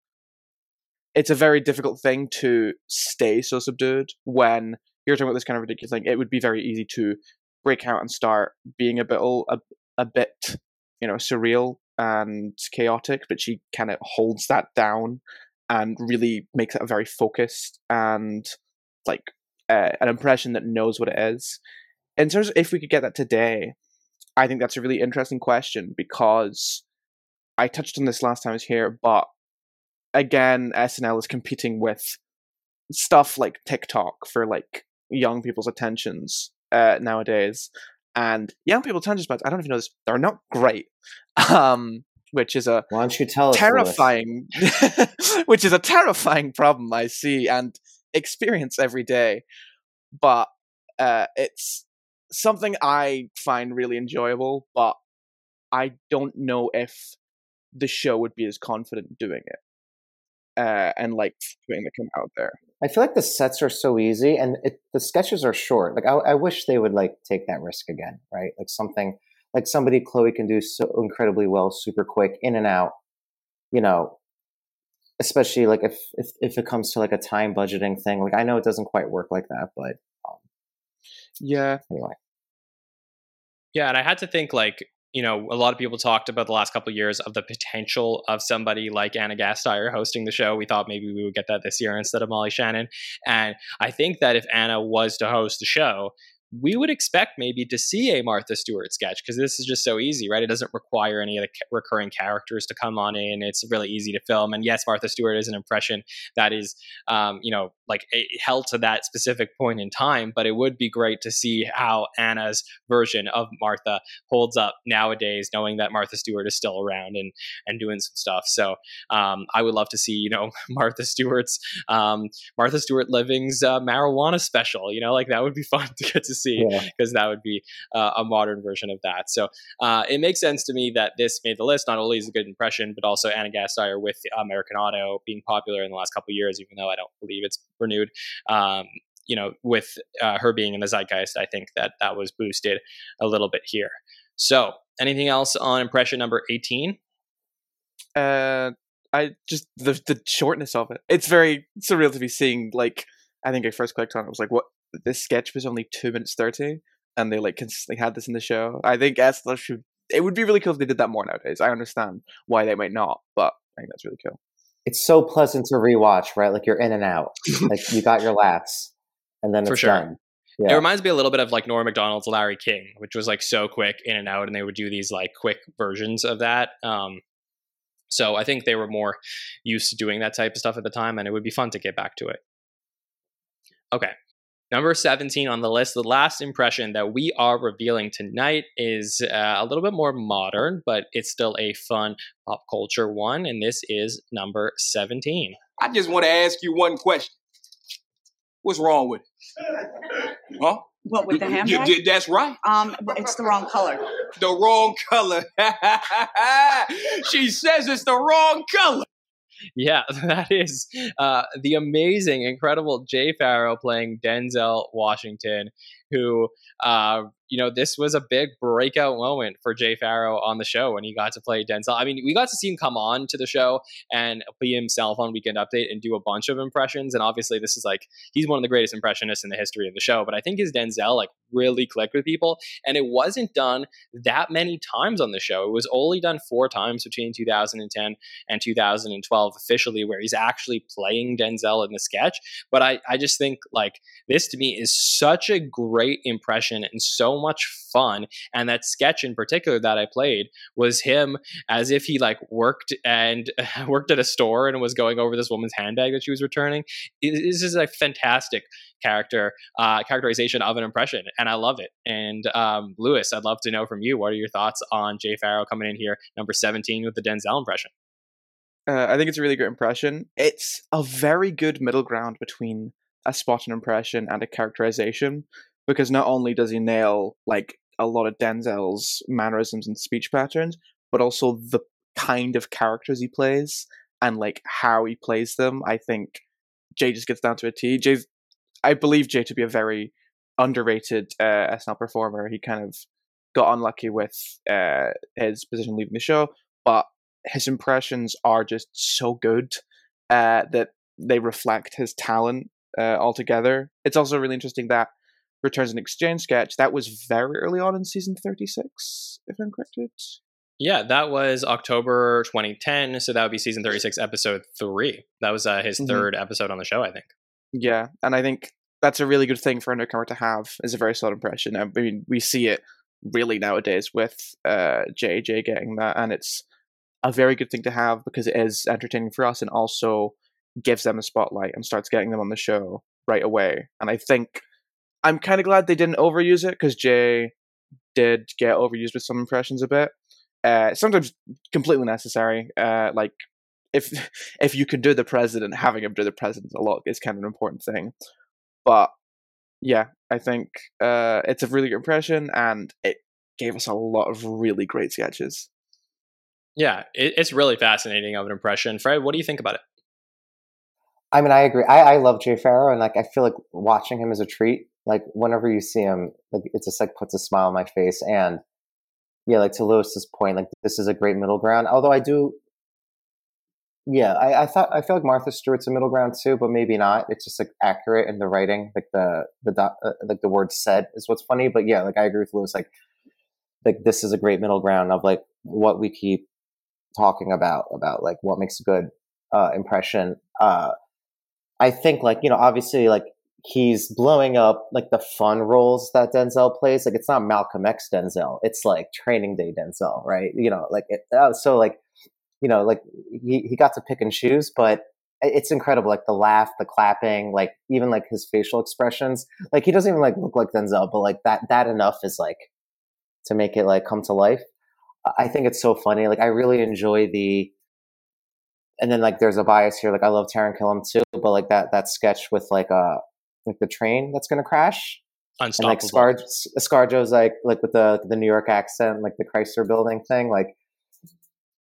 It's a very difficult thing to stay so subdued when you're talking about this kind of ridiculous thing. It would be very easy to break out and start being a bit a, a bit you know surreal and chaotic, but she kind of holds that down and really makes it a very focused and like uh, an impression that knows what it is. In terms of if we could get that today, I think that's a really interesting question because I touched on this last time I was here, but again, SNL is competing with stuff like TikTok for like young people's attentions uh, nowadays, and young people tend to I don't even know this. They're not great, um, which is a why don't you tell terrifying, which is a terrifying problem I see and experience every day. But uh, it's something I find really enjoyable, but I don't know if the show would be as confident doing it uh, and like putting the come out there. I feel like the sets are so easy, and it, the sketches are short. Like I, I, wish they would like take that risk again, right? Like something like somebody Chloe can do so incredibly well, super quick, in and out. You know, especially like if if if it comes to like a time budgeting thing. Like I know it doesn't quite work like that, but um, yeah. Anyway. Yeah, and I had to think like you know, a lot of people talked about the last couple of years of the potential of somebody like Ana Gasteyer hosting the show. We thought maybe we would get that this year instead of Molly Shannon. And I think that if Ana was to host the show, we would expect maybe to see a Martha Stewart sketch because this is just so easy, right? It doesn't require any of the recurring characters to come on in. It's really easy to film. And yes, Martha Stewart is an impression that is, um, you know, like held to that specific point in time. But it would be great to see how Ana's version of Martha holds up nowadays, knowing that Martha Stewart is still around and and doing some stuff. So um, I would love to see, you know, Martha Stewart's um, Martha Stewart Living's uh, marijuana special. You know, like that would be fun to get to see because yeah. that would be uh, a modern version of that. So uh, it makes sense to me that this made the list. Not only is a good impression, but also Ana Gasteyer with American Auto being popular in the last couple years, even though I don't believe it's renewed. Um, you know, with uh, her being in the zeitgeist, I think that that was boosted a little bit here. So, anything else on impression number 18? Uh, I just the the shortness of it. It's very surreal to be seeing. Like, I think I first clicked on it. I was like, "What? This sketch was only two minutes thirty, and they like consistently had this in the show." I think SNL should. It would be really cool if they did that more nowadays. I understand why they might not, but I think that's really cool. It's so pleasant to rewatch, right? Like you're in and out. like you got your laughs, and then For it's sure. done. It reminds me a little bit of like Norm Macdonald's Larry King, which was like so quick in and out, and they would do these like quick versions of that. Um, so I think they were more used to doing that type of stuff at the time, and it would be fun to get back to it. Okay. Number 17 on the list, the last impression that we are revealing tonight is uh, a little bit more modern, but it's still a fun pop culture one, and this is number 17. I just want to ask you one question. What's wrong with it? Huh? What with the You- handbag? you- that's right. Um, it's the wrong color. The wrong color. she says it's the wrong color. Yeah, that is uh, the amazing, incredible Jay Pharoah playing Denzel Washington, who, uh, you know, this was a big breakout moment for Jay Pharoah on the show when he got to play Denzel. I mean, we got to see him come on to the show and be himself on Weekend Update and do a bunch of impressions. And obviously, this is like, he's one of the greatest impressionists in the history of the show. But I think his Denzel, like, really clicked with people. And it wasn't done that many times on the show. It was only done four times between 2010 and 2012 officially where he's actually playing Denzel in the sketch. But I, I just think like this to me is such a great impression and so much fun. And that sketch in particular that I played was him as if he like worked and worked at a store and was going over this woman's handbag that she was returning. This is a fantastic character uh, characterization of an impression, and I love it. And um, Lewis, I'd love to know from you what are your thoughts on Jay Pharoah coming in here, number seventeen, with the Denzel impression. Uh, I think it's a really good impression. It's a very good middle ground between a spot and impression and a characterization, because not only does he nail like a lot of Denzel's mannerisms and speech patterns, but also the kind of characters he plays and like how he plays them. I think Jay just gets down to a T. Jay's, I believe Jay to be a very underrated uh, SNL performer. He kind of got unlucky with uh, his position leaving the show, but his impressions are just so good uh, that they reflect his talent uh, altogether. It's also really interesting that Returns and Exchange sketch that was very early on in season thirty six, if I'm corrected. Yeah, that was October 2010, so that would be season 36, episode three. That was uh, his Mhm. third episode on the show, I think. Yeah, and I think that's a really good thing for a newcomer to have is a very solid impression. I mean, we see it really nowadays with uh, JJ getting that, and it's a very good thing to have because it is entertaining for us and also gives them a spotlight and starts getting them on the show right away. And I think I'm kind of glad they didn't overuse it because Jay did get overused with some impressions a bit. Uh, sometimes completely necessary. Uh, like if if you can do the president, having him do the president a lot is kind of an important thing. But yeah, I think uh, it's a really good impression, and it gave us a lot of really great sketches. Yeah, it, it's really fascinating of an impression. Fred, what do you think about it? I mean, I agree. I, I love Jay Pharoah, and like I feel like watching him is a treat. Like whenever you see him, like it just like puts a smile on my face. And yeah, like to Lewis's point, like this is a great middle ground. Although I do, yeah, I, I thought I feel like Martha Stewart's a middle ground too, but maybe not. It's just like accurate in the writing, like the the uh, like the word said is what's funny. But yeah, like I agree with Lewis. Like like this is a great middle ground of like what we keep talking about about like what makes a good uh, impression. Uh, I think like you know obviously like he's blowing up like the fun roles that Denzel plays. Like it's not Malcolm X Denzel. It's like Training Day Denzel, right? You know, like it, uh, so like you know like he he got to pick and choose, but it's incredible. Like the laugh, the clapping, like even like his facial expressions. Like he doesn't even like look like Denzel, but like that that enough is like to make it like come to life. I think it's so funny. Like I really enjoy the and then like there's a bias here. Like I love Taran Killam too, but like that that sketch with like uh like the train that's gonna crash and like. Scar ScarJo's like like with the the New York accent, like the Chrysler Building thing, like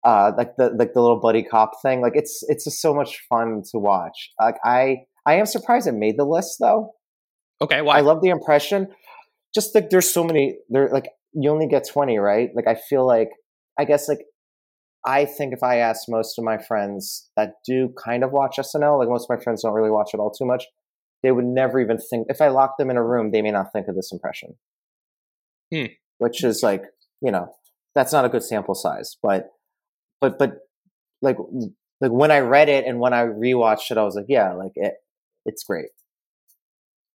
uh like the like the little buddy cop thing. Like it's it's just so much fun to watch. Like I I am surprised it made the list though. Okay, why? I love the impression. Just like there's so many there like you only get 20, right? Like I feel like I guess like I think if I ask most of my friends that do kind of watch SNL, like most of my friends don't really watch it all too much, they would never even think if I lock them in a room, they may not think of this impression. Hmm. Which is like, you know, that's not a good sample size. But but but like like when I read it and when I rewatched it, I was like, yeah, like it it's great.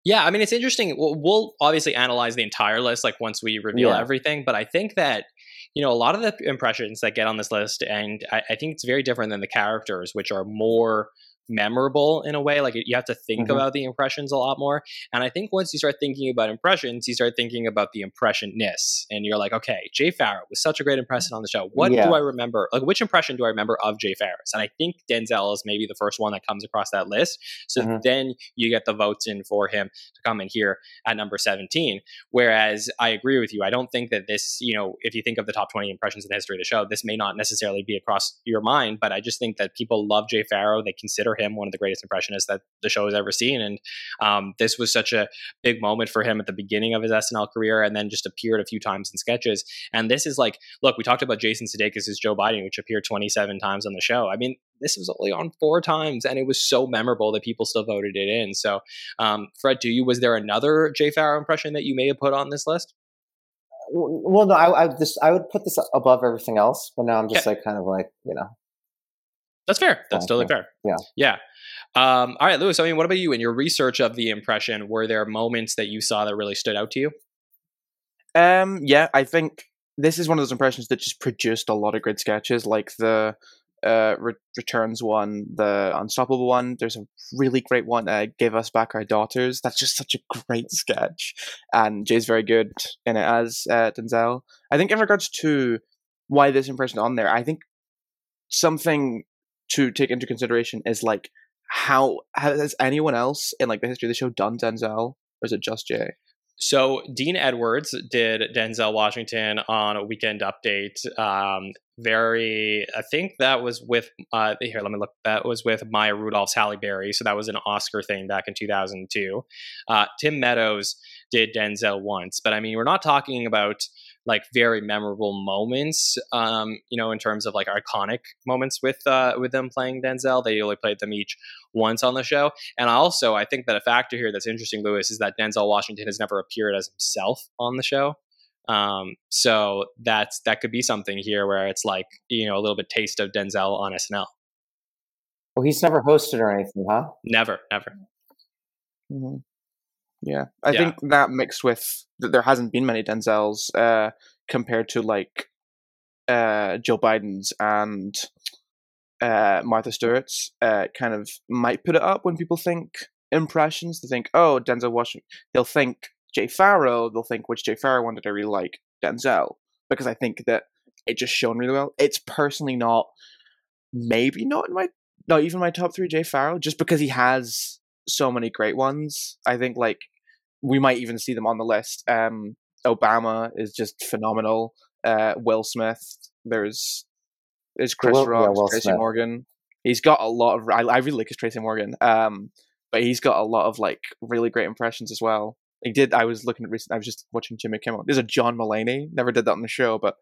Yeah, I mean, it's interesting. We'll, we'll obviously analyze the entire list like once we reveal Yeah. everything, but I think that you know a lot of the impressions that get on this list, and I, I think it's very different than the characters, which are more memorable in a way. Like you have to think Mhm. about the impressions a lot more. And I think once you start thinking about impressions, you start thinking about the impressionness, and you're like, okay, Jay Pharoah was such a great impression on the show. What Yeah. do I remember? Like, which impression do I remember of Jay Pharoah? And I think Denzel is maybe the first one that comes across that list. So Mhm. then you get the votes in for him to come in here at number 17. Whereas I agree with you. I don't think that this, you know, if you think of the top 20 impressions in the history of the show, this may not necessarily be across your mind, but I just think that people love Jay Pharoah. They consider him one of the greatest impressionists that the show has ever seen. And um, this was such a big moment for him at the beginning of his SNL career and then just appeared a few times in sketches. And this is like, look, we talked about Jason Sudeikis' Joe Biden, which appeared 27 times on the show. I mean, this was only on four times, and it was so memorable that people still voted it in. So, um, Fred, do you was there another Jay Pharoah impression that you may have put on this list? Well, no, I, I just I would put this above everything else, but now I'm just Okay. like kind of like you know That's fair. That's Fine, totally yeah. fair. Yeah. Yeah. Um, all right, Lewis. I mean, what about you? In your research of the impression, were there moments that you saw that really stood out to you? Um, yeah, I think this is one of those impressions that just produced a lot of great sketches, like the uh Re- returns one, the unstoppable one. There's a really great one, uh, "Give Us Back Our Daughters." That's just such a great sketch, and Jay's very good in it as uh, Denzel. I think in regards to why this impression on there, I think something to take into consideration is like how has anyone else in like the history of the show done Denzel, or is it just Jay? So Dean Edwards did Denzel Washington on a Weekend Update. Um, very, I think that was with uh, here. Let me look. That was with Maya Rudolph's Halle Berry. So that was an Oscar thing back in 2002. Uh, Tim Meadows did Denzel once, but I mean, we're not talking about like very memorable moments. Um, you know, in terms of like iconic moments with uh, with them playing Denzel. They only played them each once on the show. And also, I think that a factor here that's interesting, Lewis, is that Denzel Washington has never appeared as himself on the show. Um, so that's that could be something here where it's like you know a little bit taste of Denzel on SNL. well he's never hosted or anything, huh? Never, never. hmm Yeah, I Yeah. think that mixed with that there hasn't been many Denzels uh, compared to like uh, Joe Biden's and uh, Martha Stewart's, uh, kind of might put it up when people think impressions. They think, oh, Denzel Washington. They'll think Jay Pharoah. They'll think which Jay Pharoah one did I really like? Denzel, because I think that it just shown really well. It's personally not, maybe not in my, not even my top three Jay Pharoah, just because he has so many great ones. I think like we might even see them on the list. Um, Obama is just phenomenal. Uh, Will Smith. There's there's Chris Will- Rock, Will Tracy Smith. Morgan. He's got a lot of. I, I really like his Tracy Morgan. Um, but he's got a lot of like really great impressions as well. He did. I was looking at recent. I was just watching Jimmy Kimmel. There's a John Mulaney. Never did that on the show, but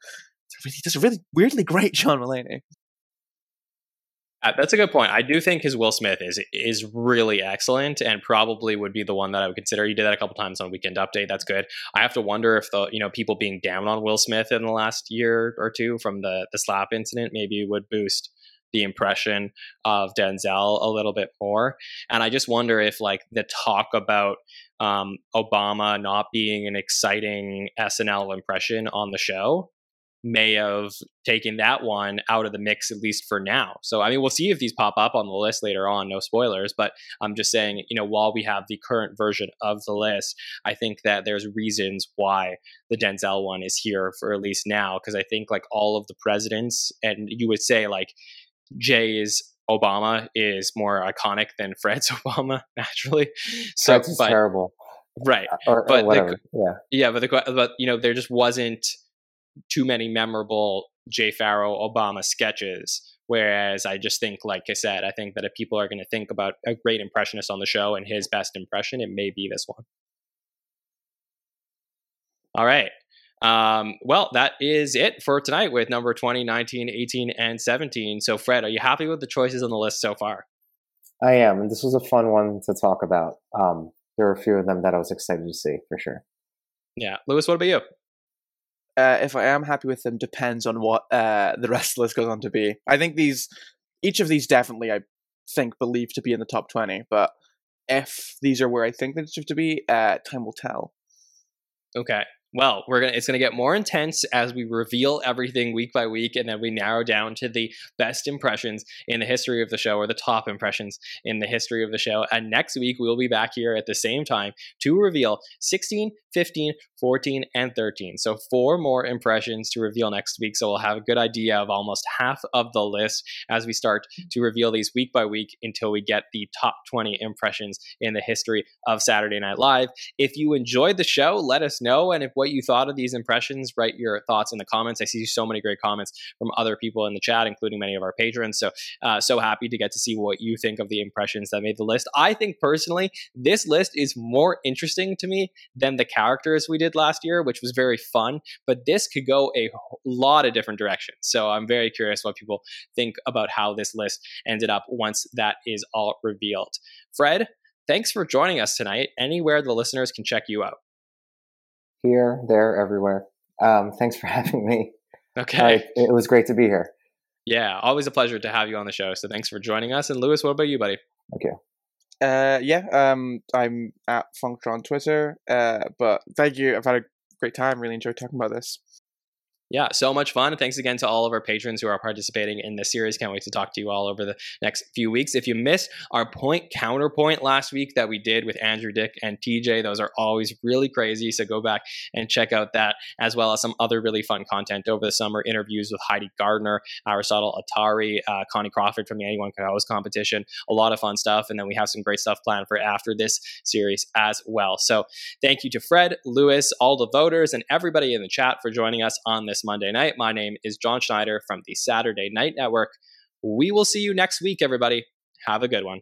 he does a really weirdly great John Mulaney. Uh, that's a good point. I do think his Will Smith is is really excellent and probably would be the one that I would consider. You did that a couple times on Weekend Update. That's good. I have to wonder if the you know people being down on Will Smith in the last year or two from the the slap incident maybe would boost the impression of Denzel a little bit more. And I just wonder if like the talk about um, Obama not being an exciting SNL impression on the show may have taken that one out of the mix at least for now. So I mean we'll see if these pop up on the list later on, no spoilers, but I'm just saying, you know, while we have the current version of the list, I think that there's reasons why the Denzel one is here for at least now because I think like all of the presidents and you would say like Jay is Obama is more iconic than Fred's Obama naturally. So Fred's but terrible. right. Uh, or, or but the- yeah. Yeah, but the but you know there just wasn't too many memorable Jay Pharoah Obama sketches. Whereas I just think, like I said, I think that if people are going to think about a great impressionist on the show and his best impression, it may be this one. All right. Um, well, that is it for tonight with number 20, 19, 18, and 17. So, Fred, are you happy with the choices on the list so far? I am, and this was a fun one to talk about. Um, there were a few of them that I was excited to see for sure. Yeah. Lewis, what about you? Uh, if I am happy with them depends on what uh, the rest of the list goes on to be. I think these, each of these definitely, I think, believe to be in the top 20, but if these are where I think they deserve to be, uh, time will tell. Okay. Well, we're gonna it's gonna get more intense as we reveal everything week by week, and then we narrow down to the best impressions in the history of the show, or the top impressions in the history of the show. And next week we'll be back here at the same time to reveal 16, 15, 14, and 13. So four more impressions to reveal next week. So we'll have a good idea of almost half of the list as we start to reveal these week by week until we get the top 20 impressions in the history of Saturday Night Live. If you enjoyed the show, let us know. And if what you thought of these impressions, write your thoughts in the comments. I see so many great comments from other people in the chat, including many of our patrons. So, uh, so happy to get to see what you think of the impressions that made the list. I think personally, this list is more interesting to me than the characters we did last year, which was very fun. But this could go a lot of different directions. So I'm very curious what people think about how this list ended up once that is all revealed. Fred, thanks for joining us tonight. Anywhere the listeners can check you out. Here, there, everywhere. Um, thanks for having me. Okay. I, it was great to be here. Yeah, always a pleasure to have you on the show. So thanks for joining us. And Lewis, what about you, buddy? Okay. Uh, yeah, um, I'm at Functor on Twitter. Uh, but thank you. I've had a great time. Really enjoyed talking about this. Yeah, so much fun. Thanks again to all of our patrons who are participating in this series. Can't wait to talk to you all over the next few weeks. If you missed our point counterpoint last week that we did with Andrew Dick and TJ, those are always really crazy. So go back and check out that as well as some other really fun content over the summer interviews with Heidi Gardner, Aristotle Athari, uh, Connie Crawford from the Anyone Can Host competition. A lot of fun stuff. And then we have some great stuff planned for after this series as well. So thank you to Fred, Lewis, all the voters, and everybody in the chat for joining us on this Monday night. My name is Jon Schneider from the Saturday Night Network. We will see you next week, everybody. Have a good one.